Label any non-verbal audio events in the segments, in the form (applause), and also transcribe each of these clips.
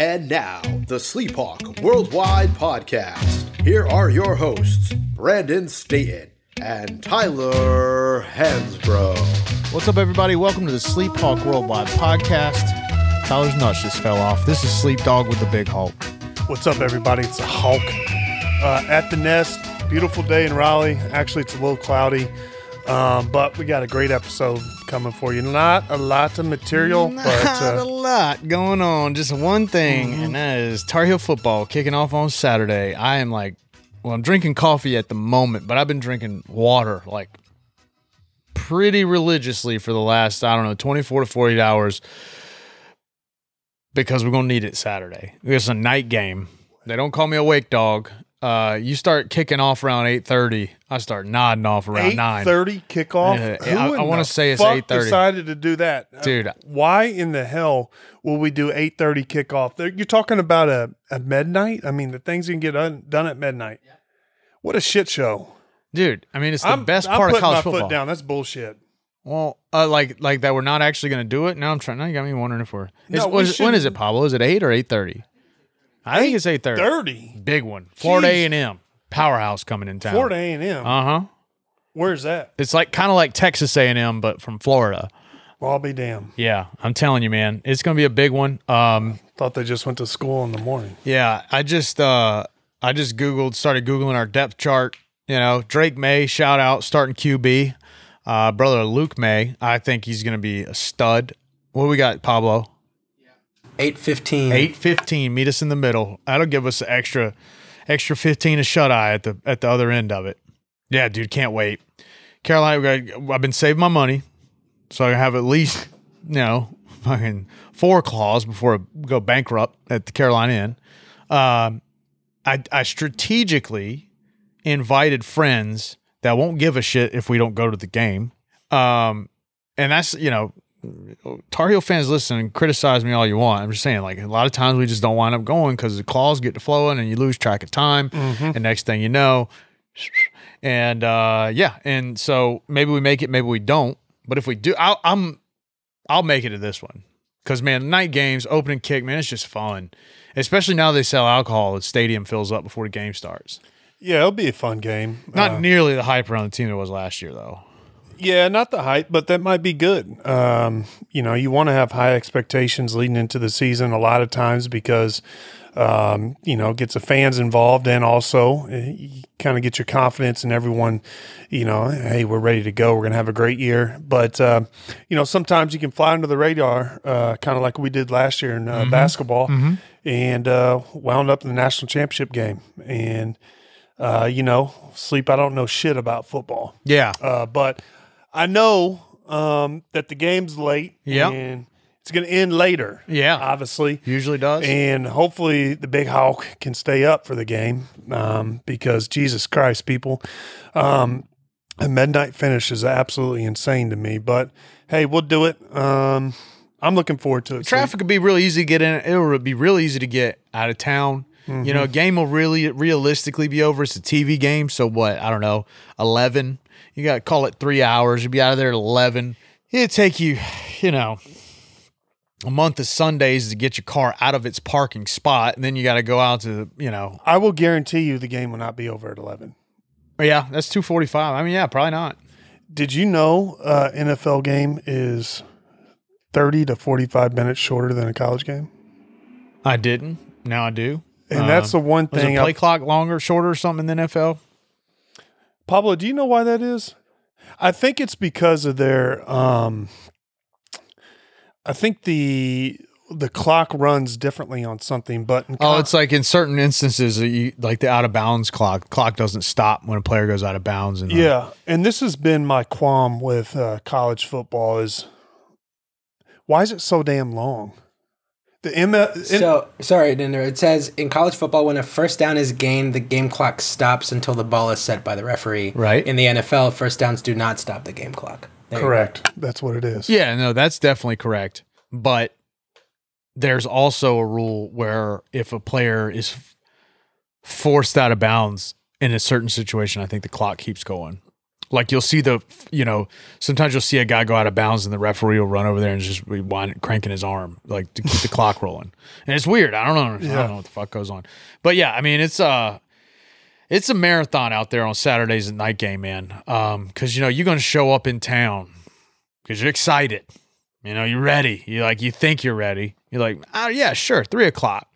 And now, the Sleephawk Worldwide Podcast. Here are your hosts, Brandon Staten and Tyler Hansbrough. What's up, everybody? Welcome to the Sleephawk Worldwide Podcast. Tyler's nuts just fell off. This is Sleep Dog with the Big Hulk. What's up, everybody? It's a Hulk uh, at the Nest. Beautiful day in Raleigh. Actually, it's a little cloudy, um, but we got a great episode coming for you. Not a lot of material, but Not a uh, lot going on. Just one thing, and that is Tar Heel football kicking off on Saturday. I am like, well, I'm drinking coffee at the moment, but I've been drinking water like pretty religiously for the last, I don't know, 24 to 48 hours because we're going to need it Saturday. It's a night game. They don't call me a wake dog. Uh, you start kicking off around 8.30. I start nodding off around eight 9. thirty kickoff. Yeah, Who I- I wanna say it's fuck 8:30. Decided to do that, Uh, Dude. Why in the hell will we do eight thirty kickoff? You're talking about a, a midnight. I mean, the things you can get done, done at midnight. What a shit show! Dude, I mean, it's the I'm best I'm part of college my football. foot down. That's bullshit. Well, uh, like like that we're not actually going to do it. Now I'm trying. Now you got me wondering if we're. It's, No, we what is- when is it, Pablo? Is it eight or eight thirty? I think it's eight thirty. Thirty. Big one. Florida A and M powerhouse coming in town. Florida A and M. Uh huh. Where's that? It's like kind of like Texas A and M, but from Florida. Well, I'll be damned. Yeah, I'm telling you, man, it's going to be a big one. Um, Thought they just went to school in the morning. yeah, I just uh, I just googled, started googling our depth chart. You know, Drake Maye, shout out, starting QB. Uh, brother Luke Maye, I think he's going to be a stud. What do we got, Pablo? Eight fifteen. Eight fifteen. Meet us in the middle. That'll give us an extra, extra fifteen a shut eye at the at the other end of it. Yeah, dude, can't wait. Carolina, got, I've been saving my money, so I have at least you know (laughs) fucking four claws before I go bankrupt at the Carolina Inn. Um, I I strategically invited friends that won't give a shit if we don't go to the game. Um, and that's you know Tar Heel fans listen and criticize me all you want. I'm just saying, like a lot of times we just don't wind up going because the claws get to flowing and you lose track of time. And next thing you know, and uh, yeah, and so maybe we make it, maybe we don't. But if we do, I'll, I'm I'll make it to this one because man, night games, opening kick, man, it's just fun. Especially now they sell alcohol, the stadium fills up before the game starts. Yeah, it'll be a fun game. Not Uh, nearly the hype around the team there was last year, though. Yeah, not the hype, but that might be good. Um, you know, you want to have high expectations leading into the season a lot of times because, um, you know, it gets the fans involved and also uh, you kind of get your confidence and everyone, you know, hey, we're ready to go. We're going to have a great year. But, uh, you know, sometimes you can fly under the radar, uh, kind of like we did last year in uh, basketball and uh, wound up in the national championship game. And, uh, you know, sleep, I don't know shit about football. Yeah, Uh, but I know um, that the game's late. Yeah. And it's going to end later. Yeah. Obviously. usually does. And hopefully the big hawk can stay up for the game um, because Jesus Christ, people, um, a midnight finish is absolutely insane to me. But hey, we'll do it. Um, I'm looking forward to it. traffic would be really easy to get in. It would be really easy to get out of town. You know, a game will really realistically be over. It's a TV game, so what? I don't know, eleven. You got to call it three hours. You'll be out of there at eleven. It'd take you, you know, a month of Sundays to get your car out of its parking spot, and then you got to go out to, you know, I will guarantee you the game will not be over at 11. yeah, that's two forty five. I mean, yeah, probably not. Did you know uh, NFL game is 30 to 45 minutes shorter than a college game? I didn't. Now I do. And that's the one thing. the play I, clock longer, shorter, or something in the NFL? Pablo, do you know why that is? I think it's because of their. Um, I think the the clock runs differently on something, but in Oh, it's like in certain instances, uh, you, like the out of bounds clock. Clock doesn't stop when a player goes out of bounds. And yeah. And this has been my qualm with uh, college football is why is it so damn long? The M- in- So sorry, to interrupt. It says in college football, when a first down is gained, the game clock stops until the ball is set by the referee. Right. In the NFL, first downs do not stop the game clock. There correct. That's what it is. yeah, no, that's definitely correct. But there's also a rule where if a player is forced out of bounds in a certain situation, I think the clock keeps going. Like you'll see the, you know, sometimes you'll see a guy go out of bounds and the referee will run over there and just be wind, cranking his arm like to keep the clock (laughs) rolling. And it's weird. I don't know. I don't know what the fuck goes on. But yeah, I mean, it's uh it's a marathon out there on Saturdays at night game, man. Um, because you know you're gonna show up in town because you're excited. You know, you're ready. You like you think you're ready. You're like, oh yeah, sure, three o'clock.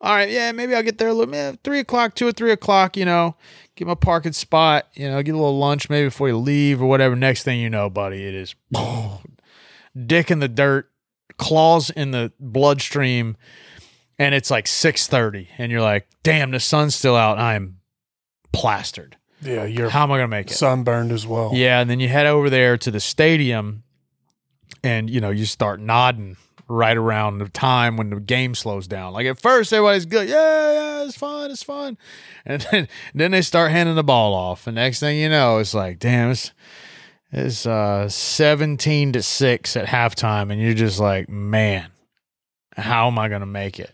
All right, yeah, maybe I'll get there a little eh, three o'clock, two or three o'clock, you know, get my parking spot, you know, get a little lunch maybe before you leave or whatever. Next thing you know, buddy, it is (laughs) dick in the dirt, claws in the bloodstream, and it's like six thirty, and you're like, damn, the sun's still out. I'm plastered. Yeah, you're How am I gonna make it? sunburned as well. Yeah, and then you head over there to the stadium and you know, you start nodding right around the time when the game slows down. Like at first everybody's good. Yeah, yeah, it's fun, it's fun. And then, (laughs) then they start handing the ball off. And next thing you know, it's like, damn, it's it's uh 17 to 6 at halftime and you're just like, man, how am I going to make it?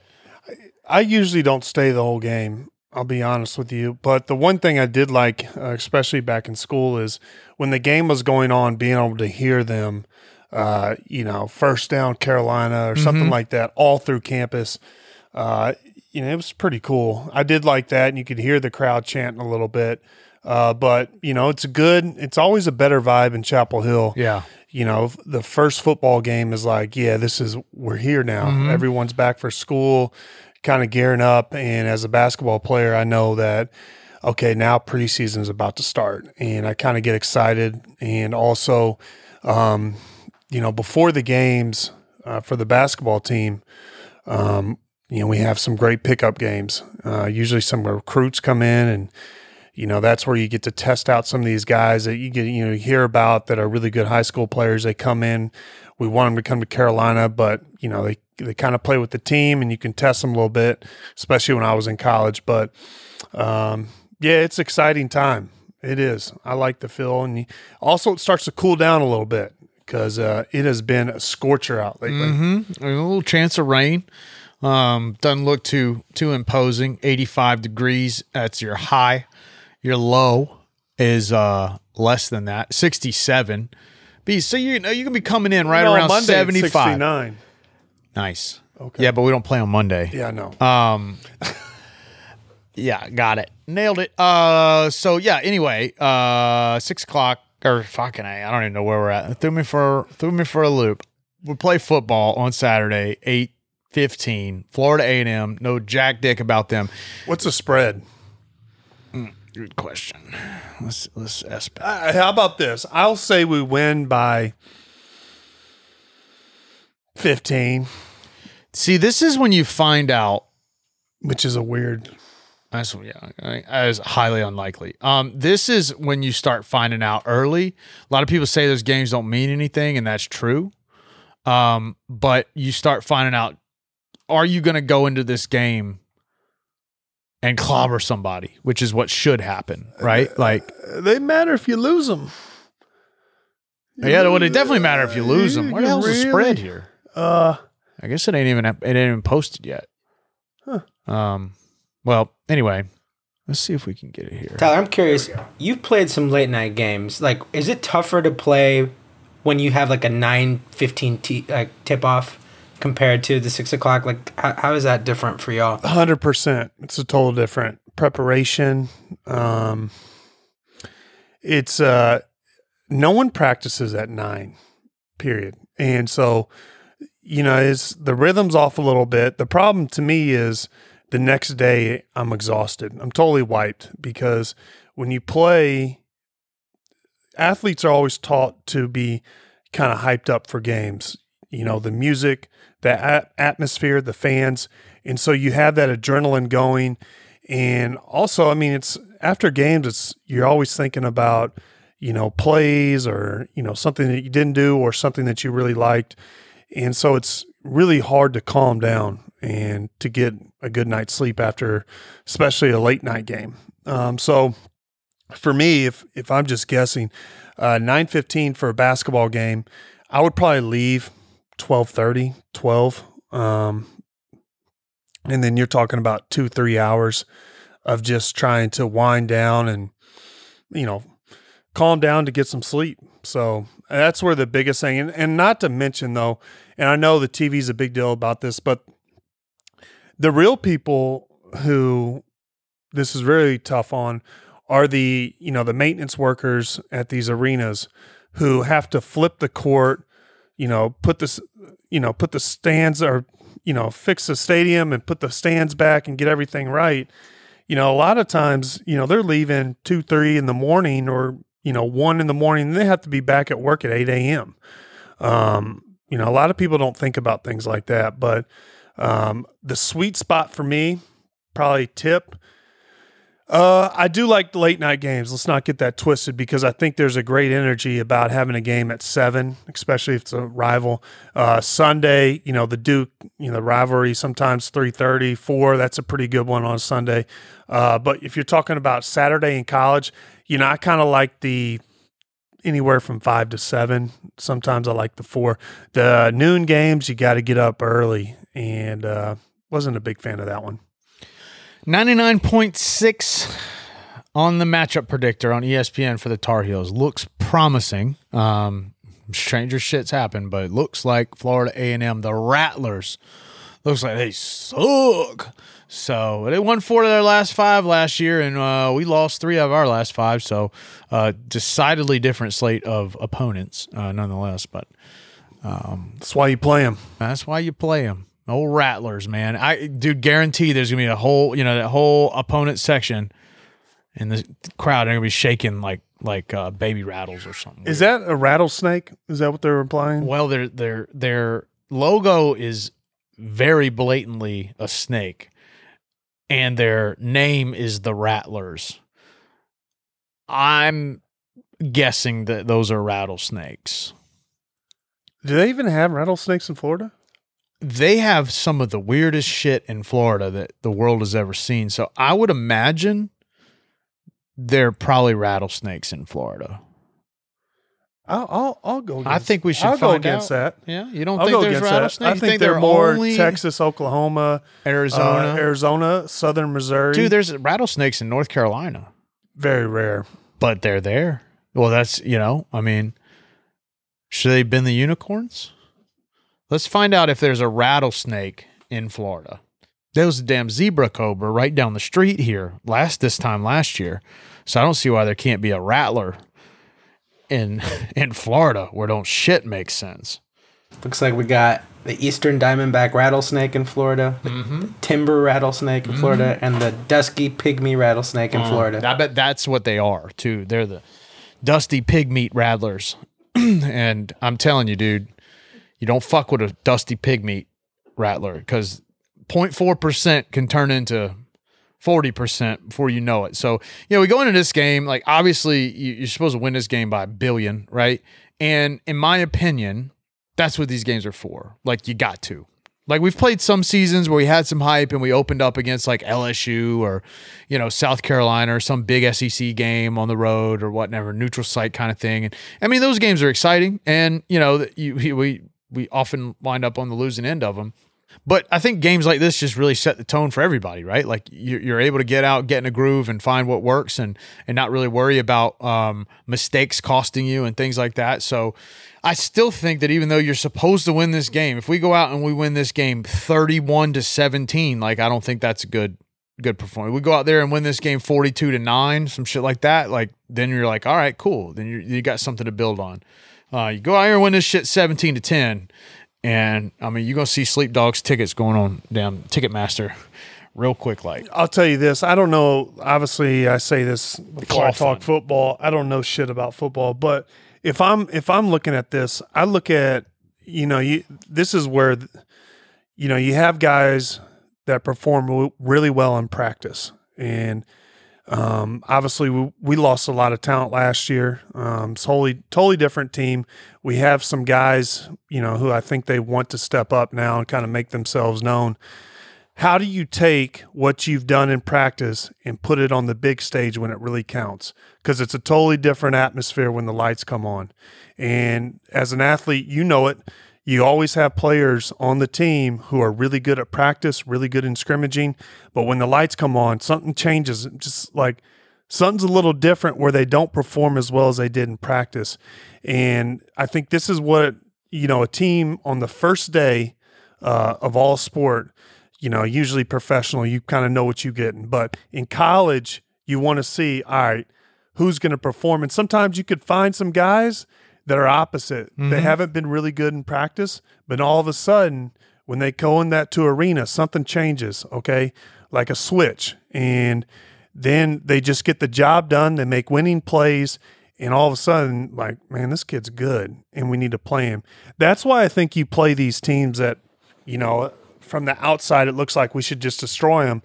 I usually don't stay the whole game. I'll be honest with you. But the one thing I did like, uh, especially back in school, is when the game was going on, being able to hear them, uh, you know, first down Carolina or something like that, all through campus. Uh, you know, it was pretty cool. I did like that, and you could hear the crowd chanting a little bit. Uh, but you know, it's good. It's always a better vibe in Chapel Hill Yeah. you know, the first football game is like, yeah, this is we're here now. Everyone's back for school, kind of gearing up. And as a basketball player, I know that okay, now preseason is about to start, and I kind of get excited. And also, um, you know, before the games uh, for the basketball team, um, you know, we have some great pickup games. Uh, usually, some recruits come in and you know that's where you get to test out some of these guys that you get you know hear about that are really good high school players. They come in we want them to come to carolina but you know they they kind of play with the team and you can test them a little bit especially when i was in college. But um, yeah it's exciting time. It is. I like the feel and also it starts to cool down a little bit because uh, it has been a scorcher out lately Mm-hmm. A little chance of rain. Um, doesn't look too too imposing. 85 degrees. That's your high. Your low is uh less than that. 67. Be so you know you can be coming in right No, around Monday it's 75. 69 Nice. Okay. Yeah, but we don't play on Monday. yeah no Um, (laughs) yeah, got it. Nailed it. Uh, so yeah. Anyway, uh, six o'clock or fucking a, I don't even know where we're at. Threw me for threw me for a loop. We play football on Saturday, eight fifteen. Florida A and M. No jack dick about them. what's the spread Good question. Let's let's ask. Uh, how about this? I'll say we win by 15, See, this is when you find out which is a weird. That's yeah, that is highly unlikely. Um, this is when you start finding out early. A lot of people say those games don't mean anything, and that's true. Um, but you start finding out: Are you going to go into this game and clobber somebody? Which is what should happen, right? Like, They matter if you lose them. yeah, well, it definitely matter if you lose them. Where the hell's the spread here? Uh, I guess it ain't even it ain't even posted yet. Huh. Um. Well, anyway, let's see if we can get it here. Tyler, I'm curious. You've played some late night games. Like, is it tougher to play when you have like a nine fifteen t- like tip off compared to the six o'clock? Like, how, how is that different for y'all? 100%. It's a total different preparation. Um, it's, uh, no one practices at nine, period. And so, you know, is the rhythm's off a little bit. The problem to me is the next day I'm exhausted. I'm totally wiped because when you play, athletes are always taught to be kind of hyped up for games. You know, the music, the atmosphere, the fans. And so you have that adrenaline going. And also, I mean, it's after games, it's you're always thinking about, you know, plays or, you know, something that you didn't do or something that you really liked. And so it's really hard to calm down and to get a good night's sleep after, especially a late night game. Um, so for me, if if I'm just guessing, uh, nine fifteen for a basketball game, I would probably leave 12:30, 12. Um, and then you're talking about two three hours of just trying to wind down and you know calm down to get some sleep. So that's where the biggest thing, and, and not to mention though, and I know the TV is a big deal about this, but the real people who this is really tough on are the you know the maintenance workers at these arenas who have to flip the court, you know, put this, you know, put the stands or you know fix the stadium and put the stands back and get everything right. You know, a lot of times, you know, they're leaving two, three in the morning or you know one in the morning. And they have to be back at work at eight a.m. Um, you know, a lot of people don't think about things like that, but um, the sweet spot for me, probably tip uh, I do like the late night games. Let's not get that twisted because I think there's a great energy about having a game at seven, especially if it's a rival. Uh, Sunday, you know, the Duke, you know, rivalry sometimes 3:30, 4, that's a pretty good one on Sunday. Uh, but if you're talking about Saturday in college, you know, I kind of like the anywhere from 5 to 7. Sometimes I like the 4. The noon games, you got to get up early and uh wasn't a big fan of that one. 99.6 on the matchup predictor on ESPN for the Tar Heels. Looks promising. Um, stranger shit's happened, but it looks like Florida A&M, the Rattlers, looks like they suck. So they won four of their last five last year, and uh, we lost three of our last five. So uh, decidedly different slate of opponents, uh, nonetheless. But um, that's why you play them. That's why you play them. Old Rattlers, man. I dude guarantee there's gonna be a whole, you know, that whole opponent section and the crowd are gonna be shaking like like uh, baby rattles or something. Is that a rattlesnake? Is that what they're implying? Well, their their their logo is very blatantly a snake, and their name is the Rattlers. I'm guessing that those are rattlesnakes. Do they even have rattlesnakes in Florida? they have some of the weirdest shit in Florida that the world has ever seen. So I would imagine there are probably rattlesnakes in Florida. I'll I'll, I'll go. Against, I think we should I'll go against out. that. Yeah, you don't I'll think go there's against rattlesnakes? I You think, they're, more only Texas, Oklahoma, Arizona, uh, Arizona, Southern Missouri. Dude, there's rattlesnakes in North Carolina. Very rare, but they're there. Well, that's you know, I mean, should they have been the unicorns? Let's find out if there's a rattlesnake in Florida. There was a damn zebra cobra right down the street here last this time last year. So I don't see why there can't be a rattler in (laughs) in Florida where don't shit make sense. Looks like we got the eastern diamondback rattlesnake in Florida, mm-hmm. the timber rattlesnake in mm-hmm. Florida, and the dusky pygmy rattlesnake in uh, Florida. I bet that's what they are too. They're the dusty pig meat rattlers. (clears throat) and I'm telling you, dude, you don't fuck with a dusty pig meat rattler because 0.4% can turn into 40% before you know it. So, you know, we go into this game, like obviously you, are supposed to win this game by a billion, right? And in my opinion, that's what these games are for. Like you got to. Like we've played some seasons where we had some hype and we opened up against like LSU or, you know, South Carolina or some big SEC game on the road or whatever, neutral site kind of thing. And I mean, those games are exciting. And, you know, you, we, we often wind up on the losing end of them. But I think games like this just really set the tone for everybody, right? Like you're able to get out, get in a groove, and find what works, and and not really worry about um, mistakes costing you and things like that. So I still think that even though you're supposed to win this game, if we go out and we win this game 31 to 17, like I don't think that's a good good performance. We go out there and win this game 42 to 9, some shit like that, like then you're like, "All right, cool. Then you you got something to build on." Uh, you go out here and win this shit 17 to 10. And I mean, you're going to see Sleep Dogs tickets going on down Ticketmaster real quick. Like, I'll tell you this I don't know. Obviously, I say this before I talk football. I don't know shit about football. But if I'm, if I'm looking at this, I look at, you know, you, this is where, you know, you have guys that perform really well in practice. And, um, obviously, we, we lost a lot of talent last year. Um, totally, totally different team. We have some guys, you know, who I think they want to step up now and kind of make themselves known. How do you take what you've done in practice and put it on the big stage when it really counts? Because it's a totally different atmosphere when the lights come on. And as an athlete, you know it you always have players on the team who are really good at practice, really good in scrimmaging, but when the lights come on, something changes. Just like something's a little different where they don't perform as well as they did in practice. And I think this is what, you know, a team on the first day uh, of all sport, you know, usually professional, you kind of know what you're getting. But in college, you want to see, all right, who's going to perform. And sometimes you could find some guys that are opposite. Mm-hmm. They haven't been really good in practice, but all of a sudden, when they go in that to arena, something changes, okay? Like a switch. And then they just get the job done. They make winning plays. And all of a sudden, like, man, this kid's good and we need to play him. That's why I think you play these teams that, you know, from the outside, it looks like we should just destroy them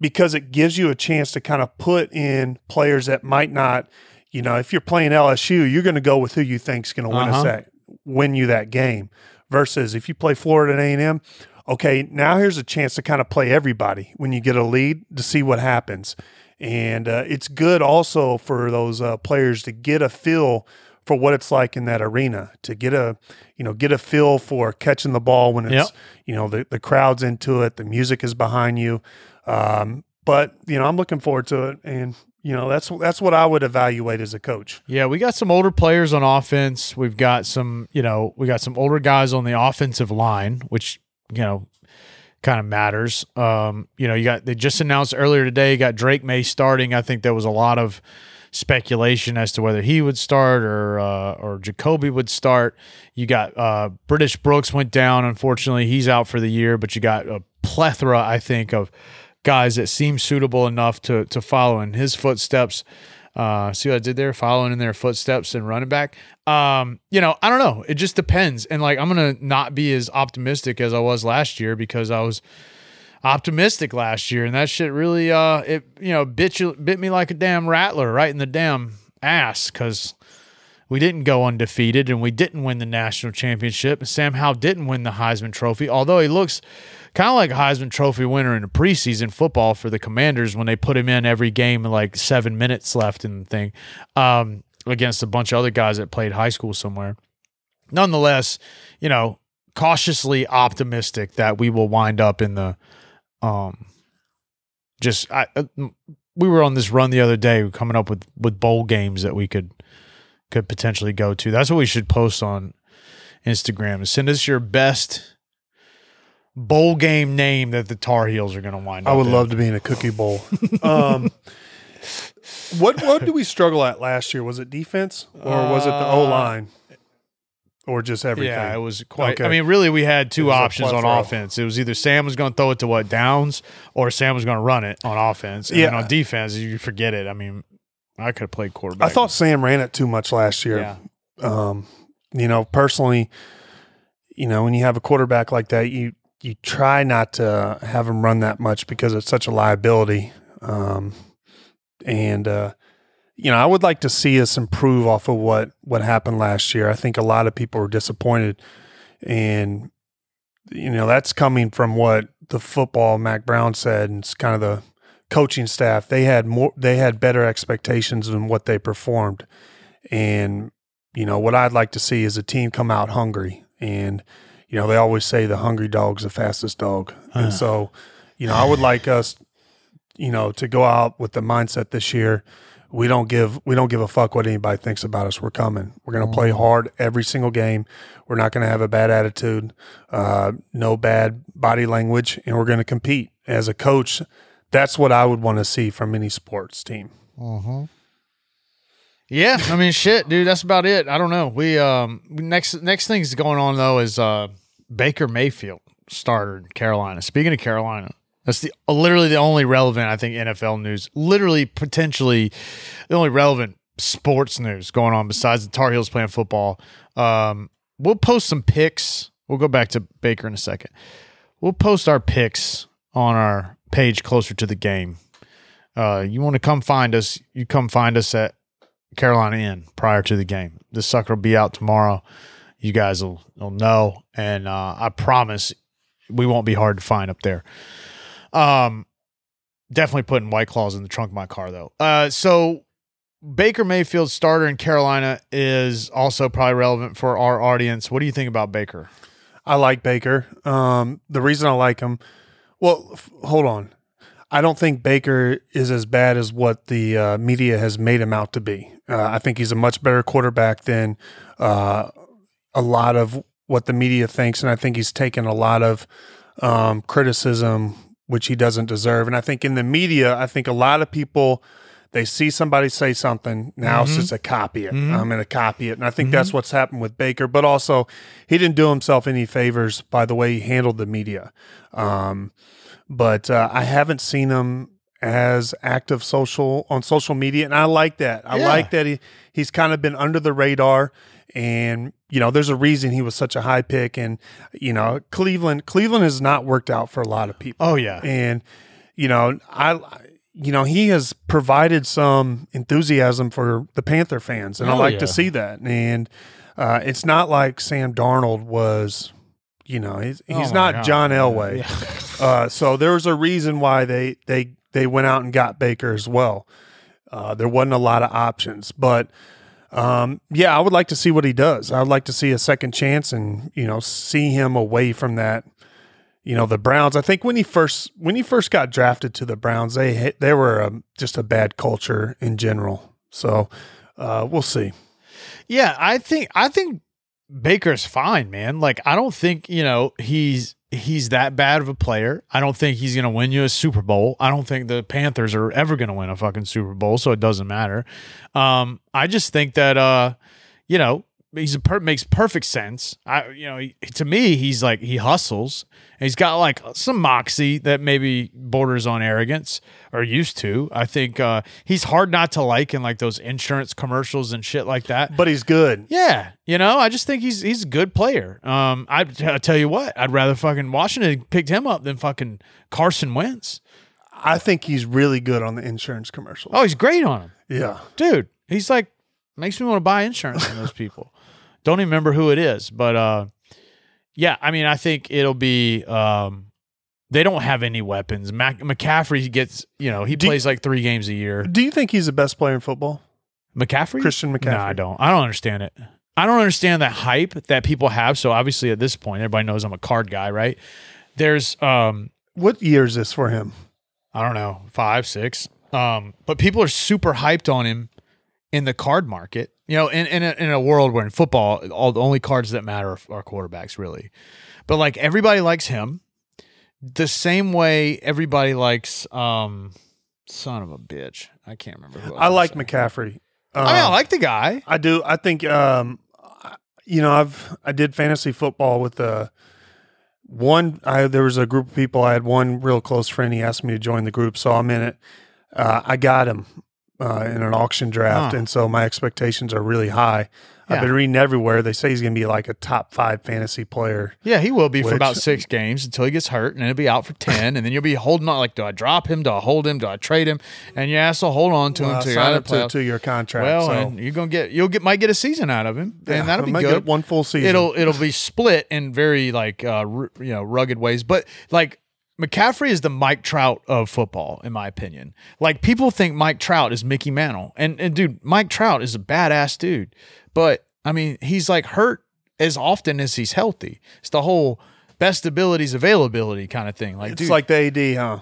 because it gives you a chance to kind of put in players that might not, you know, if you're playing LSU, you're going to go with who you think's going to win uh-huh. us that, win you that game. Versus if you play Florida and A&M, okay, now here's a chance to kind of play everybody when you get a lead to see what happens. And uh, it's good also for those uh, players to get a feel for what it's like in that arena to get a you know get a feel for catching the ball when it's yep. you know the, the crowd's into it the music is behind you um, but you know i'm looking forward to it and you know that's that's what i would evaluate as a coach yeah we got some older players on offense we've got some you know we got some older guys on the offensive line which you know kind of matters. Um, you know, you got they just announced earlier today you got Drake Maye starting. I think there was a lot of speculation as to whether he would start or uh, or Jacolby would start. You got uh, British Brooks went down. Unfortunately, he's out for the year. But you got a plethora, I think, of guys that seem suitable enough to to follow in his footsteps. Uh, see what I did there? Following in their footsteps and running back. Um, you know, I don't know. It just depends. And like, I'm gonna not be as optimistic as I was last year because I was optimistic last year, and that shit really, uh, it you know, bit you, bit me like a damn rattler right in the damn ass because we didn't go undefeated and we didn't win the national championship. Sam Howell didn't win the Heisman Trophy, although he looks kind of like a Heisman Trophy winner in a preseason football for the Commanders when they put him in every game like seven minutes left in the thing um, against a bunch of other guys that played high school somewhere. Nonetheless, you know, cautiously optimistic that we will wind up in the um just I uh, we were on this run the other day coming up with with bowl games that we could could potentially go to. That's what we should post on Instagram. Send us your best bowl game name that the Tar Heels are going to wind I up. I would in. love to be in a cookie bowl. (laughs) um, what what did we struggle at last year? Was it defense or was it the O line? Or just everything? Yeah, it was quite. Okay. I mean, really, we had two options on offense. It was either Sam was going to throw it to what downs, or Sam was going to run it on offense. And yeah. on defense, you forget it. I mean, I could have played quarterback. I thought Sam ran it too much last year. Yeah. Um, you know, personally, you know, when you have a quarterback like that, you you try not to have him run that much because it's such a liability. Um, and uh, you know, I would like to see us improve off of what what happened last year. I think a lot of people were disappointed, and you know that's coming from what the football Mack Brown said, and it's kind of the coaching staff. They had more, they had better expectations than what they performed, and you know what I'd like to see is a team come out hungry and you know, they always say the hungry dog's the fastest dog. Uh. And so, you know, I would like us, you know, to go out with the mindset this year. We don't give we don't give a fuck what anybody thinks about us. We're coming. We're going to play mm. hard every single game. We're not going to have a bad attitude, uh, no bad body language, and we're going to compete. As a coach, that's what I would want to see from any sports team. Mm-hmm. Yeah, I mean, shit, dude. That's about it. I don't know. We um next next thing's going on though is uh Baker Mayfield starter in Carolina. Speaking of Carolina, that's the literally the only relevant I think NFL news. Literally, potentially, the only relevant sports news going on besides the Tar Heels playing football. Um, we'll post some pics. We'll go back to Baker in a second. We'll post our picks on our page closer to the game. Uh, you want to come find us? You come find us at Carolina Inn prior to the game. This sucker will be out tomorrow you guys will, will know. And uh, I promise we won't be hard to find up there. Um, definitely putting White Claws in the trunk of my car, though. Uh, so Baker Mayfield starter in Carolina is also probably relevant for our audience. What do you think about Baker? I like Baker. Um, the reason I like him, well, f- hold on. I don't think Baker is as bad as what the uh, media has made him out to be. Uh, I think he's a much better quarterback than uh, a lot of what the media thinks, and I think he's taken a lot of um, criticism which he doesn't deserve. And I think in the media, I think a lot of people they see somebody say something now it's just a copy it. I'm going to copy it, and I think that's what's happened with Baker. But also, he didn't do himself any favors by the way he handled the media. Um, but uh, I haven't seen him as active social on social media, and I like that. I Yeah. like that he he's kind of been under the radar, and you know, there's a reason he was such a high pick, and you know, Cleveland Cleveland has not worked out for a lot of people, Oh yeah. and you know, I. You know, he has provided some enthusiasm for the Panther fans, and I Oh, like yeah. to see that. And uh, it's not like Sam Darnold was, you know, he's, he's Oh, not God. John Elway. Uh, so there was a reason why they they they went out and got Baker as well. Uh, there wasn't a lot of options, but um, yeah, I would like to see what he does. I would like to see a second chance and you know see him away from that. You know the Browns. I think when he first when he first got drafted to the Browns, they they were um, just a bad culture in general. So uh, we'll see. Yeah, I think I think Baker's fine, man. Like I don't think, you know, he's he's that bad of a player. I don't think he's to win you a Super Bowl. I don't think the Panthers are ever to win a fucking Super Bowl, so it doesn't matter. Um I just think that uh you know, he's a per- makes perfect sense. I you know, he, to me he's like he hustles. And he's got like some moxie that maybe borders on arrogance or used to. I think uh he's hard not to like in like those insurance commercials and shit like that. But he's good. Yeah, you know, I just think he's he's a good player. Um, I I tell you what, I'd rather fucking Washington picked him up than fucking Carson Wentz. I think he's really good on the insurance commercials. Oh, he's great on him, yeah. dude. He's like makes me want to buy insurance from those people. Don't even remember who it is, but uh, yeah, I mean, I think it'll be um. They don't have any weapons. Mac- McCaffrey gets, you know, he Do you- plays like three games a year. Do you think he's the best player in football? McCaffrey? Christian McCaffrey. No, I don't. I don't understand it. I don't understand that hype that people have. So obviously at this point, everybody knows I'm a card guy, right? There's um, What year is this for him? I don't know, five, six. Um, but people are super hyped on him in the card market. You know, in in a, in a world where in football, all the only cards that matter are, are quarterbacks, really. But like everybody likes him, the same way everybody likes um, son of a bitch. I can't remember who I was like saying. McCaffrey. I mean, I Um, like the guy. I do. I think um, you know, I've I did fantasy football with uh one. I there was a group of people. I had one real close friend. He asked me to join the group, so I'm in it. Uh, I got him uh, in an auction draft, Huh. and so my expectations are really high. I've been reading everywhere. They say he's going to be like a top five fantasy player. Yeah, he will be for about six games until he gets hurt, and then he'll be out for ten, and then you'll be holding on. Like, do I drop him? Do I hold him? Do I trade him? And your ass will hold on to him you're sign up to, to your contract. Well, so. and you're gonna get you'll get might get a season out of him, Yeah, and that'll be might good. get one full season. It'll it'll be split in very like uh ru- you know rugged ways, but like McCaffrey is the Mike Trout of football, in my opinion. Like people think Mike Trout is Mickey Mantle, and and dude, Mike Trout is a badass dude, but I mean he's like hurt as often as he's healthy. It's the whole best abilities availability kind of thing. Like it's dude, like the AD, huh?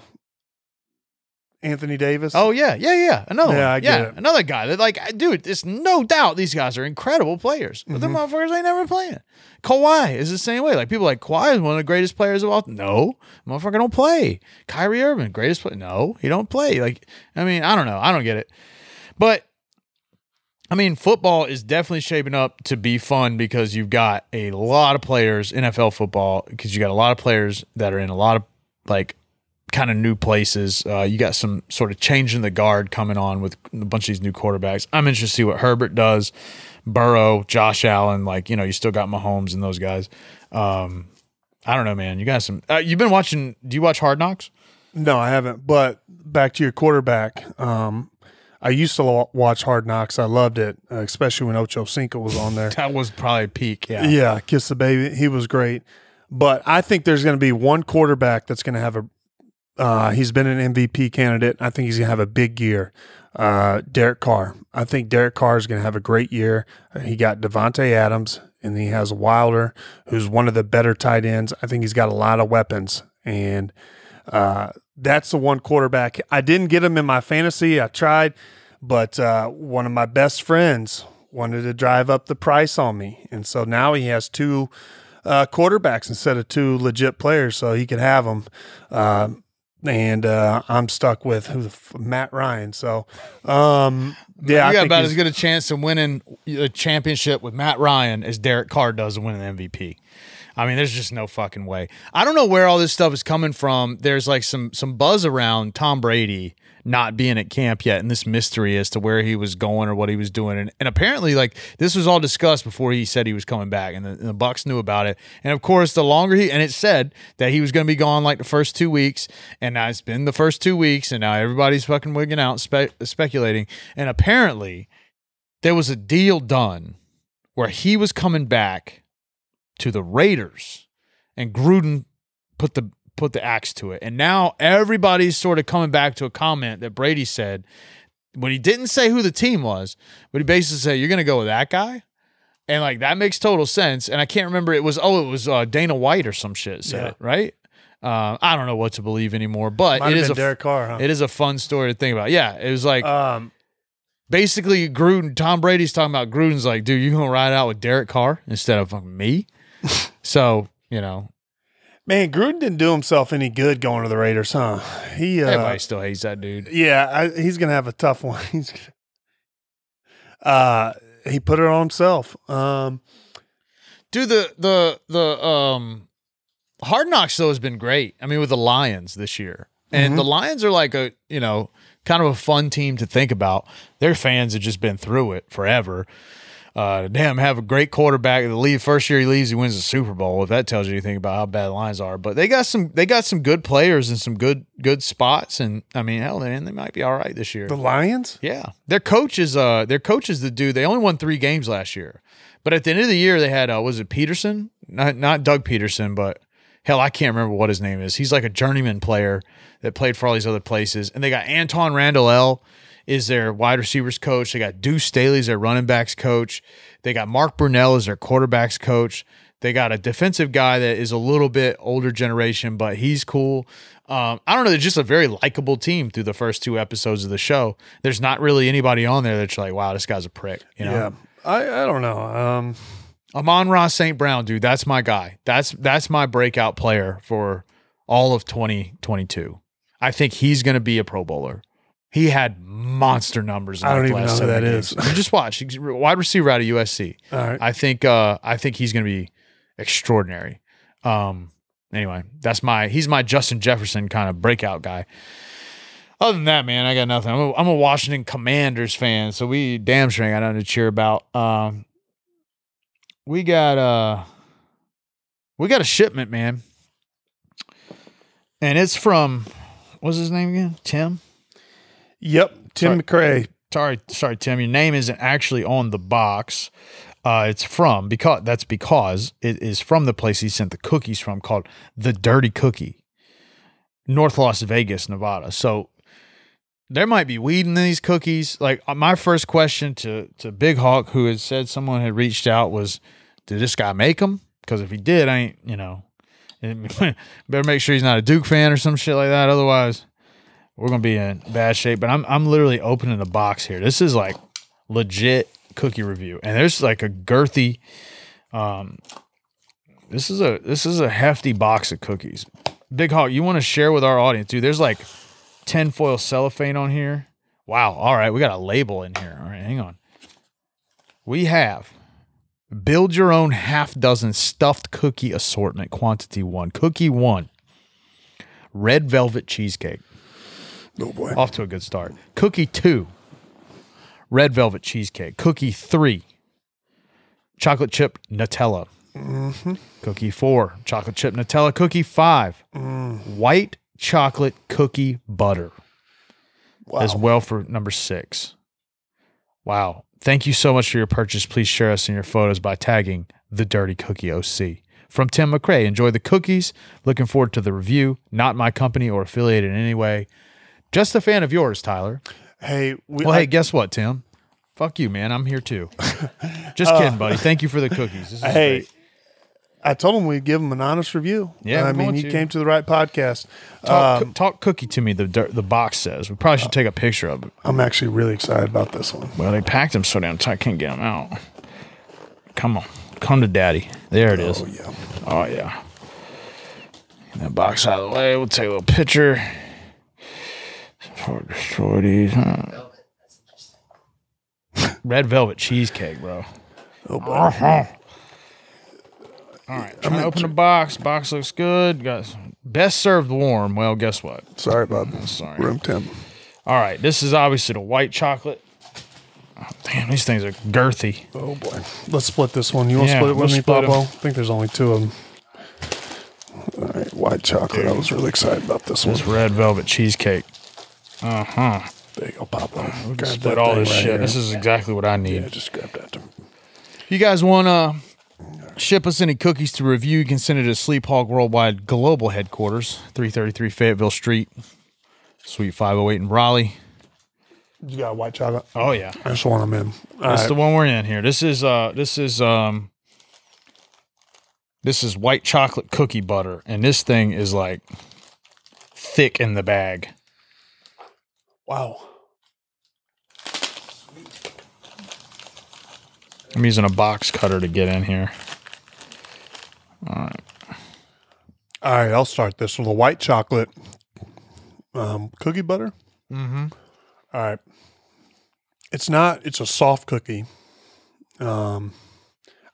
Anthony Davis. Oh yeah, yeah, yeah. Another Yeah, one. I get yeah, it. another guy. That like, dude, there's no doubt these guys are incredible players, but the Mm-hmm. motherfuckers ain't never playing. Kawhi is the same way. Like people are like Kawhi is one of the greatest players of all. No, motherfucker don't play. Kyrie Irving, greatest player. No, he don't play. Like, I mean, I don't know. I don't get it. But I mean, football is definitely shaping up to be fun because you've got a lot of players, NFL football, because you got a lot of players that are in a lot of like kind of new places. Uh, you got some sort of change in the guard coming on with a bunch of these new quarterbacks. I'm interested to see what Herbert does, Burrow, Josh Allen. Like you know, you still got Mahomes and those guys. Um, I don't know, man. You got some. Uh, you've been watching. Do you watch Hard Knocks? No, I haven't. But back to your quarterback. Um, I used to lo- watch Hard Knocks. I loved it, uh, especially when Ocho Cinco was on there. (laughs) That was probably peak. Yeah. yeah, Kiss the Baby. He was great. But I think there's going to be one quarterback that's going to have a. Uh, he's been an MVP candidate. I think he's going to have a big year. Uh, Derek Carr. I think Derek Carr is going to have a great year. He got Davante Adams, and he has Wilder, who's one of the better tight ends. I think he's got a lot of weapons, and Uh, that's the one quarterback. I didn't get him in my fantasy. I tried, but uh, one of my best friends wanted to drive up the price on me. And so now he has two uh, quarterbacks instead of two legit players, so he could have them. Uh, and uh, I'm stuck with who the f- Matt Ryan. So, um, yeah, I you got think about as good a chance of winning a championship with Matt Ryan as Derek Carr does of winning the MVP. I mean, there's just no fucking way. I don't know where all this stuff is coming from. There's like some some buzz around Tom Brady not being at camp yet, and this mystery as to where he was going or what he was doing. And, and apparently, like this was all discussed before he said he was coming back, and the, and the Bucs knew about it. And of course, the longer he and it said that he was going to be gone like the first two weeks, and now it's been the first two weeks, and now everybody's fucking wigging out, spe- speculating. And apparently, there was a deal done where he was coming back to the Raiders, and Gruden put the put the axe to it. And now everybody's sort of coming back to a comment that Brady said when he didn't say who the team was, but he basically said, "You're going to go with that guy." And like that makes total sense. And I can't remember it was oh it was uh, Dana White or some shit said Yeah. it right. Uh, I don't know what to believe anymore, but Might it is a Derek Carr, huh? it is a fun story to think about. Yeah, it was like um, basically Gruden, Tom Brady's talking about Gruden's like, dude, you gonna ride out with Derek Carr instead of fucking me? (laughs) so you know, man, Gruden didn't do himself any good going to the Raiders, huh? He, uh, everybody still hates that dude. yeah, I, he's gonna have a tough one. (laughs) He's, uh, he put it on himself. Um, Dude, the the the um Hard Knocks though has been great. I mean, with the Lions this year, and the Lions are like a you know kind of a fun team to think about. Their fans have just been through it forever. Uh, damn, have a great quarterback. The leave first year he leaves, he wins the Super Bowl. If that tells you anything about how bad the Lions are, but they got some they got some good players and some good good spots. And I mean, hell, man, they might be all right this year. the Lions. Yeah, their coach is uh their coach is the dude. They only won three games last year, but at the end of the year they had uh was it Peterson? Not not Doug Pederson, but hell I can't remember what his name is. He's like a journeyman player that played for all these other places. And they got Antwaan Randle El is their wide receivers coach. They got Deuce Staley's their running backs coach. They got Mark Brunell as their quarterbacks coach. They got a defensive guy that is a little bit older generation, but he's cool. Um, I don't know. They're just a very likable team through the first two episodes of the show. There's not really anybody on there that's like, wow, this guy's a prick. You know, Yeah, I, I don't know. Um, Amon-Ra St. Brown, dude, that's my guy. That's that's my breakout player for all of 2022. I think he's going to be a Pro Bowler. He had monster numbers. In I don't even know who that games. is. You just watch. He's wide receiver out of USC. all right. I think uh I think he's going to be extraordinary. Um anyway, that's my he's my Justin Jefferson kind of breakout guy. Other than that, man, I got nothing. I'm a, I'm a Washington Commanders fan, so we damn sure ain't got nothing to cheer about. Um we got uh we got a shipment, man. And it's from what's his name again? Tim? Yep, Tim McRae. sorry, sorry, Tim. Your name isn't actually on the box. Uh, it's from because that's because it is from the place he sent the cookies from, called the Dirty Cookie, North Las Vegas, Nevada. So there might be weed in these cookies. Like uh, my first question to to Big Hawk, who had said someone had reached out, was, "Did this guy make them? Because if he did, I ain't you know." (laughs) better make sure he's not a Duke fan or some shit like that. Otherwise, we're gonna be in bad shape. But I'm I'm literally opening the box here. This is like legit cookie review, and there's like a girthy. Um, this is a this is a hefty box of cookies. Big Hawk, you want to share with our audience, dude? There's like tin foil cellophane on here. Wow. All right, we got a label in here. All right, hang on. We have build your own half dozen stuffed cookie assortment, quantity one, cookie one, red velvet cheesecake. Oh boy. Off to a good start. Cookie two, red velvet cheesecake. Cookie three, chocolate chip Nutella. Mm-hmm. Cookie four, chocolate chip Nutella. Cookie five, mm. white chocolate cookie butter. As well for number six. Wow. Thank you so much for your purchase. Please share us in your photos by tagging the Dirty Cookie OC. From Tim McRae, enjoy the cookies. Looking forward to the review. Not my company or affiliated in any way. Just a fan of yours, Tyler. Hey, we, Well, I- hey, guess what, Tim? Fuck you, man. I'm here too. (laughs) Just kidding, buddy. Thank you for the cookies. This is hey, great. I told him we'd give him an honest review. Yeah, I mean, to. came to the right podcast. Talk, Um, coo- talk cookie to me. The the box says we probably should take a picture of it. I'm actually really excited about this one. Well, they packed them so damn tight, I can't get them out. Come on, come to daddy. There it is. Oh yeah. Oh yeah. Get that box out of the way. We'll take a little picture. I destroy these. Huh? Red velvet cheesecake, bro. Oh boy. Uh-huh. All right, trying to open the box. Box looks good. Got best served warm. Well, guess what? Sorry, Bob. Sorry. Room temp. All right, this is obviously the white chocolate. Oh, damn, these things are girthy. Oh boy. Let's split this one. You want to Yeah, split it we'll with me, split 'em. Pablo? I think there's only two of them. All right, white chocolate. I was really excited about this one. This red velvet cheesecake. Uh huh. There you go, Pablo. Grab Split that all this right shit. here. This is exactly what I need. yeah, just grab that. You guys want to ship us any cookies to review? You can send it to Sleep Hawk Worldwide Global Headquarters, 333 Fayetteville Street, Suite 508 in Raleigh. You got white chocolate? Oh yeah, I just want them in. All that's right. the one we're in here. This is uh, this is um, this is white chocolate cookie butter, and this thing is like thick in the bag. Wow. I'm using a box cutter to get in here. All right. All right, I'll start this with a white chocolate um, cookie butter. Mm-hmm. right. It's not, it's a soft cookie. Um,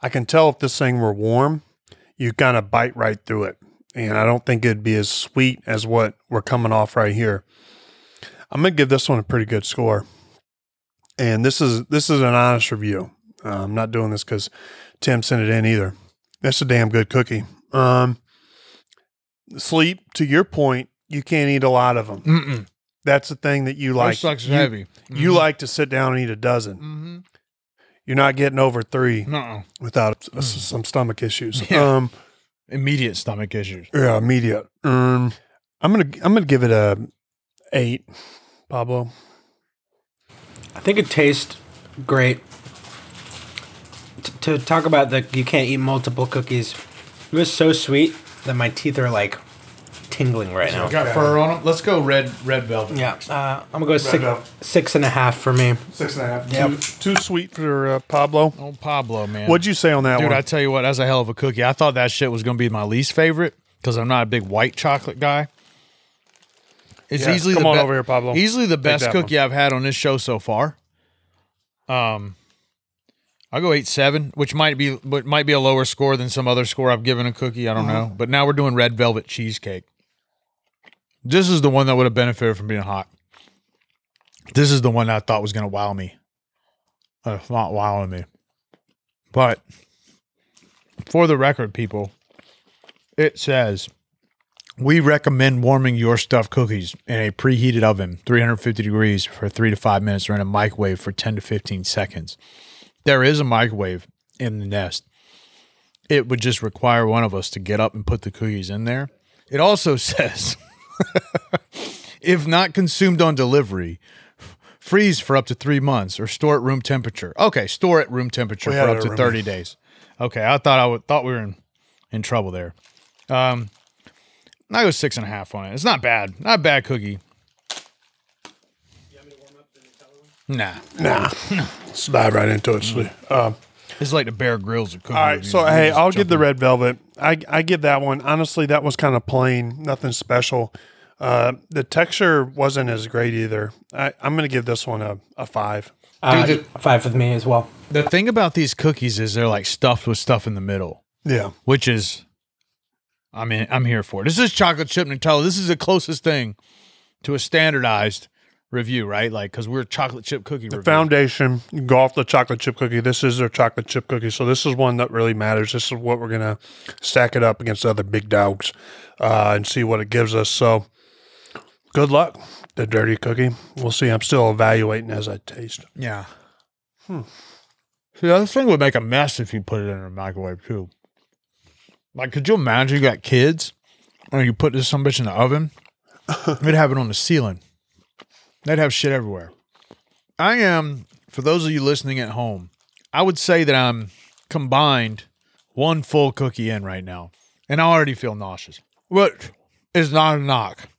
I can tell if this thing were warm, you kind of bite right through it. And I don't think it'd be as sweet as what we're coming off right here. I'm gonna give this one a pretty good score. And this is this is an honest review. Uh, I'm not doing this because Tim sent it in either. That's a damn good cookie. Um, sleep. To your point, you can't eat a lot of them. Mm-mm. That's the thing that you like. Sucks you, heavy. You like to sit down and eat a dozen. Mm-hmm. You're not getting over three No. without s- some stomach issues. (laughs) Yeah. Um, Immediate stomach issues. yeah, immediate. Um, I'm gonna I'm gonna give it a eight. Pablo. I think it tastes great. T- to talk about the you can't eat multiple cookies, it was so sweet that my teeth are like tingling right now. Got fur on them. Let's go red red velvet. Yeah, uh, I'm gonna go six, velvet. six and a half for me. Six and a half. Yep. Too, too sweet for uh, Pablo. Oh, Pablo, man. What'd you say on that one? Dude, one? I tell you what, that's a hell of a cookie. I thought that shit was going to be my least favorite because I'm not a big white chocolate guy. It's Yeah, easily come the on be- over here, Pablo. Easily the best that cookie I've had on this show so far. Um, I'll go eight seven, which might be but might be a lower score than some other score I've given a cookie. I don't Uh-huh. know. But now we're doing red velvet cheesecake. This is the one that would have benefited from being hot. This is the one I thought was going to wow me. Uh, It's not wowing me. But for the record, people, it says we recommend warming your stuffed cookies in a preheated oven, 350 degrees for three to five minutes, or in a microwave for 10 to 15 seconds. There is a microwave in the nest. It would just require one of us to get up and put the cookies in there. It also (laughs) says if not consumed on delivery, freeze for up to three months or store at room temperature. Okay, store at room temperature We for up to 30 days. Okay, I thought I would thought we were in, in trouble there. Um I go six and a half on it. It's not bad. Not a bad cookie. Nah. nah. Let's dive right into it. Slee. Um, It's like the Bear Grylls of cookie. All right, reviews. so We hey, just I'll jump give the in. red velvet. I I give that one. Honestly, that was kind of plain, nothing special. Uh, the texture wasn't as great either. I, I'm going to give this one a, a five. Uh, Dude, five with me as well. The thing about these cookies is they're like stuffed with stuff in the middle, Yeah, which is, I mean, I'm here for it. This is chocolate chip Nutella. This is the closest thing to a standardized review, right? Like, because we're a chocolate chip cookie review. foundation. Go off the chocolate chip cookie. This is their chocolate chip cookie. So this is one that really matters. This is what we're going to stack it up against other big dogs uh, and see what it gives us. So good luck. The dirty cookie. We'll see. I'm still evaluating as I taste. Yeah. Hmm. See, this thing would make a mess if you put it in a microwave too. Like, could you imagine you got kids and you put this some bitch in the oven? (laughs) They'd have it on the ceiling. They'd have shit everywhere. I am, for those of you listening at home, I would say that I'm combined one full cookie in right now, and I already feel nauseous. Which is not a knock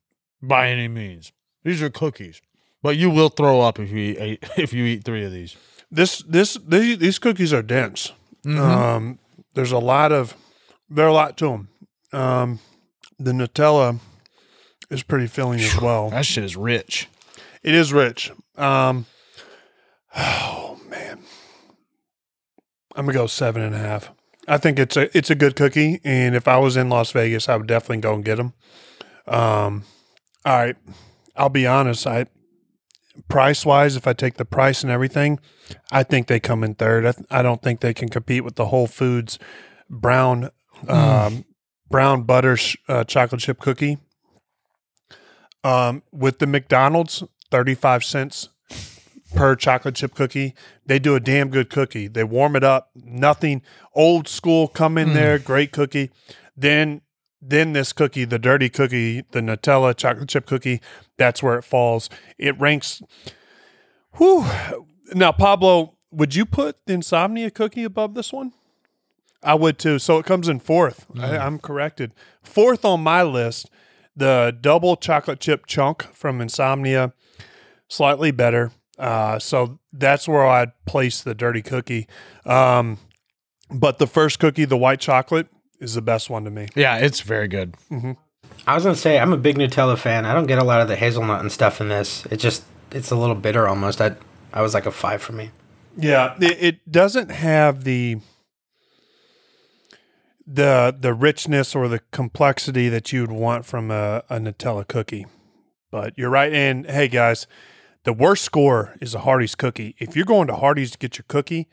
by any means. These are cookies, but you will throw up if you eat eight, (laughs) if you eat three of these. This this these, these cookies are dense. Um, there's a lot of there are a lot to them. Um, the Nutella is pretty filling as well. That shit is rich. It is rich. Um, oh man, I'm gonna go seven and a half. I think it's a it's a good cookie, and if I was in Las Vegas, I would definitely go and get them. Um, all right, I'll be honest. I price wise, if I take the price and everything, I think they come in third. I, th- I don't think they can compete with the Whole Foods brown um, brown butter sh- uh, chocolate chip cookie. Um, with the McDonald's, thirty five cents per chocolate chip cookie. They do a damn good cookie. They warm it up. Nothing old school. Come in there, great cookie. Then then this cookie, the dirty cookie, the Nutella chocolate chip cookie, that's where it falls. It ranks. Whew. Now, Pablo, would you put the Insomnia cookie above this one? I would too. So it comes in fourth. I, I'm corrected. Fourth on my list, the double chocolate chip chunk from Insomnia, slightly better. Uh, so that's where I'd place the dirty cookie. Um, but the first cookie, the white chocolate, is the best one to me. Yeah, it's very good. I was gonna say I'm a big Nutella fan. I don't get a lot of the hazelnut and stuff in this. It just it's a little bitter almost. I I was like a five for me. Yeah, it, it doesn't have the the the richness or the complexity that you'd want from a, a Nutella cookie. But you're right. And hey, guys, the worst score is a Hardee's cookie. If you're going to Hardee's to get your cookie,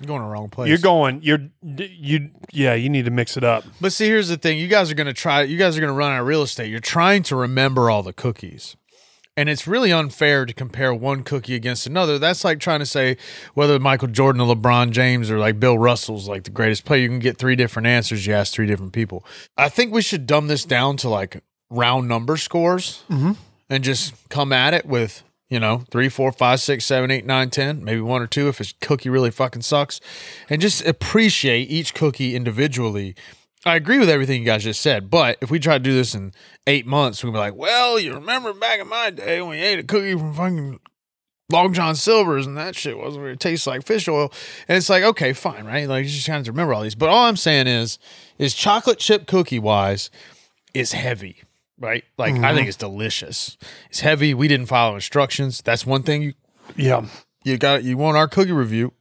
You're going to the wrong place. you're going. You're you. Yeah, you need to mix it up. But see, here's the thing: you guys are going to try. You guys are going to run out of real estate. You're trying to remember all the cookies, and it's really unfair to compare one cookie against another. That's like trying to say whether Michael Jordan or LeBron James or like Bill Russell's like the greatest player. You can get three different answers. You ask three different people. I think we should dumb this down to like round number scores mm-hmm. and just come at it with you know three, four, five, six, seven, eight, nine, ten, maybe one or two if his cookie really fucking sucks, and just appreciate each cookie individually. I agree with everything you guys just said, but if we try to do this in eight months, we'll be like, well, you remember back in my day when you ate a cookie from fucking Long John Silver's and that shit wasn't it tastes like fish oil. And it's like, okay, fine, right? Like you just kind of remember all these. But all I'm saying is, is chocolate chip cookie wise is heavy, right? Like I mm-hmm. think it's delicious. It's heavy. We didn't follow instructions. That's one thing you Yeah, you got you want our cookie review.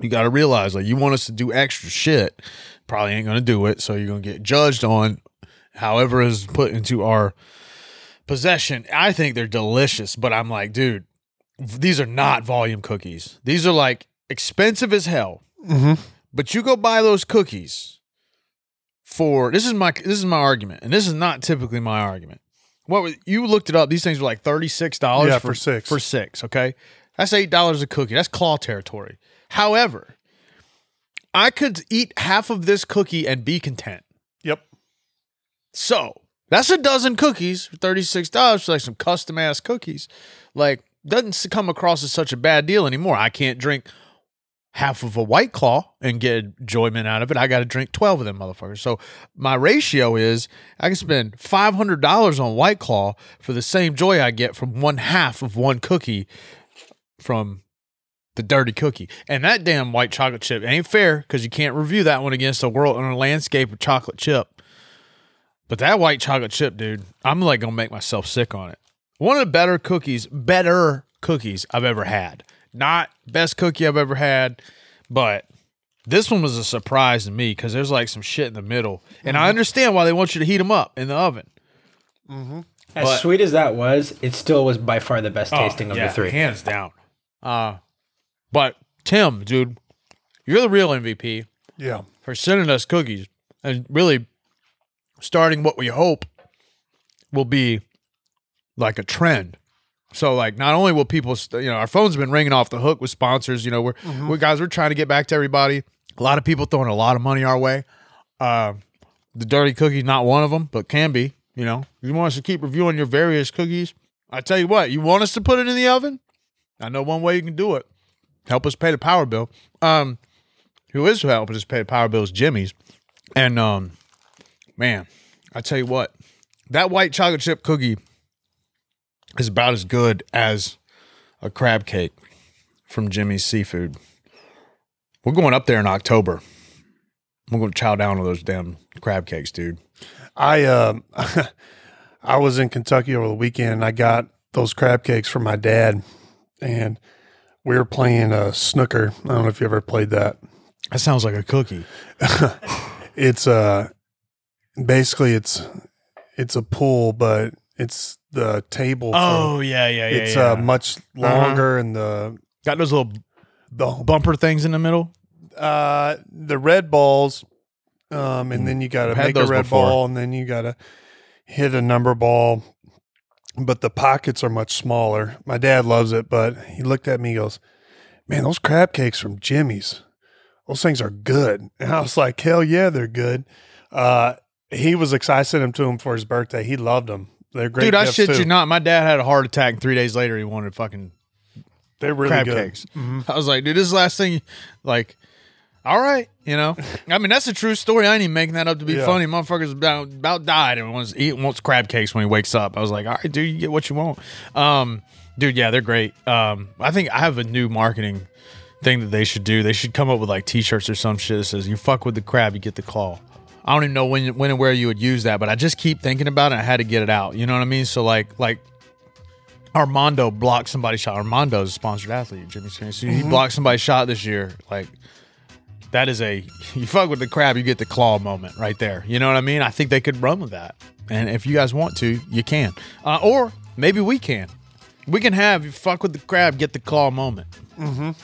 You got to realize like you want us to do extra shit, probably ain't gonna do it. So you're gonna get judged on however is put into our possession. I think they're delicious, but I'm like, dude, these are not volume cookies. These are like expensive as hell. Mm-hmm. But you go buy those cookies for this is my this is my argument, and this is not typically my argument. What was, you looked it up? These things were like thirty six dollars. Yeah, for six. For six, okay, that's eight dollars a cookie. That's claw territory. However, I could eat half of this cookie and be content. yep. So that's a dozen cookies for thirty six dollars for like some custom ass cookies. Like doesn't come across as such a bad deal anymore. I can't drink half of a white claw and get enjoyment out of it. I got to drink twelve of them motherfuckers. So my ratio is I can spend five hundred dollars on white claw for the same joy I get from one half of one cookie from the dirty cookie. And that damn white chocolate chip ain't fair because you can't review that one against a world on a landscape of chocolate chip. But that white chocolate chip, dude, I'm like gonna make myself sick on it. One of the better cookies, better cookies I've ever had. Not best cookie I've ever had, but this one was a surprise to me because there's like some shit in the middle, and I understand why they want you to heat them up in the oven. As But- sweet as that was, it still was by far the best tasting Oh, of yeah, the three. hands down. Uh, but Tim, dude, you're the real MVP Yeah. for sending us cookies and really starting what we hope will be like a trend. So like not only will people st- you know our phones been ringing off the hook with sponsors, you know, we're we guys we're trying to get back to everybody. A lot of people throwing a lot of money our way. Uh the dirty cookie not one of them, but can be, you know. You want us to keep reviewing your various cookies? I tell you what, you want us to put it in the oven? I know one way you can do it. Help us pay the power bill. Um who is helping us pay the power bills, Jimmy's. And um, man, I tell you what, that white chocolate chip cookie is about as good as a crab cake from Jimmy's Seafood. We're going up there in October. We're going to chow down on those damn crab cakes, dude. I um (laughs) I was in Kentucky over the weekend and I got those crab cakes from my dad and we were playing uh, snooker. I don't know if you ever played that. That sounds like a cookie. (laughs) It's uh basically it's it's a pool, but it's the table. for- Oh yeah, yeah, yeah. it's yeah. uh much longer and the got those little the bumper things in the middle. uh the red balls um and then you got to make a red before. ball and then you got to hit a number ball but the pockets are much smaller my dad loves it but he looked at me and goes man those crab cakes from jimmy's those things are good (laughs) and i was like hell yeah they're good uh he was excited I sent them to him for his birthday he loved them they're great Dude, I shit too. you not. My dad had a heart attack, and three days later, he wanted fucking they're really crab good cakes. Mhm. I was like, dude, this is the last thing. Like, all right, you know. (laughs) I mean, that's a true story. I ain't even making that up to be Yeah. funny. Motherfuckers about, about died and wants eat wants crab cakes when he wakes up. I was like, all right, dude, you get what you want. Um, dude, yeah, they're great. Um, I think I have a new marketing thing that they should do. They should come up with like T-shirts or some shit that says, "You fuck with the crab, you get the claw." I don't even know when, when and where you would use that, but I just keep thinking about it. I had to get it out. You know what I mean? So like, like Armando blocked somebody's shot. Armando's a sponsored athlete, Jimmy Smith. So he blocked somebody's shot this year. Like that is a (laughs) you fuck with the crab, you get the claw moment right there. You know what I mean? I think they could run with that. And if you guys want to, you can. Uh, or maybe we can. We can have you fuck with the crab, get the claw moment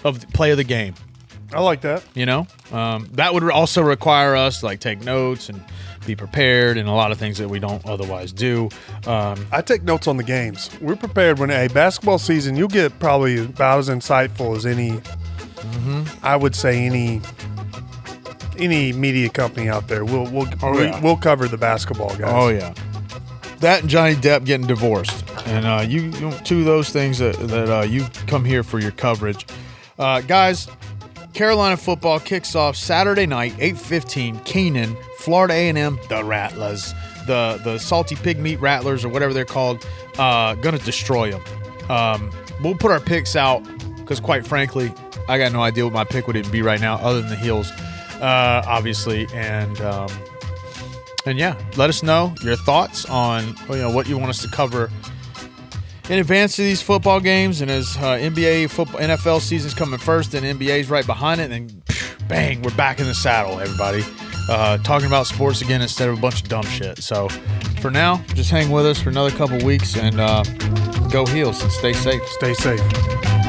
of the play of the game. i like that You know, um, that would also require us like take notes and be prepared and a lot of things that we don't otherwise do. Um, I take notes on the games. We're prepared when a basketball season. You'll get probably about as insightful as any. I would say any any media company out there. We'll we'll Oh, we, yeah. we'll cover the basketball guys. Oh yeah, that and Johnny Depp getting divorced, and uh, you, you two of those things that that uh, you come here for your coverage, uh, guys. Carolina football kicks off Saturday night, eight fifteen. Keenan, Florida A and M, the Rattlers, the the salty pig meat Rattlers or whatever they're called, uh, gonna destroy them. Um, we'll put our picks out because, quite frankly, I got no idea what my pick would be right now, other than the heels, uh, obviously, and. Um, and yeah, let us know your thoughts on you know what you want us to cover in advance of these football games. And as uh, NBA football NFL season's coming first, and NBA's right behind it, and then bang, we're back in the saddle, everybody. Uh, talking about sports again instead of a bunch of dumb shit. So for now, just hang with us for another couple weeks and uh, go heels and stay safe. Stay safe.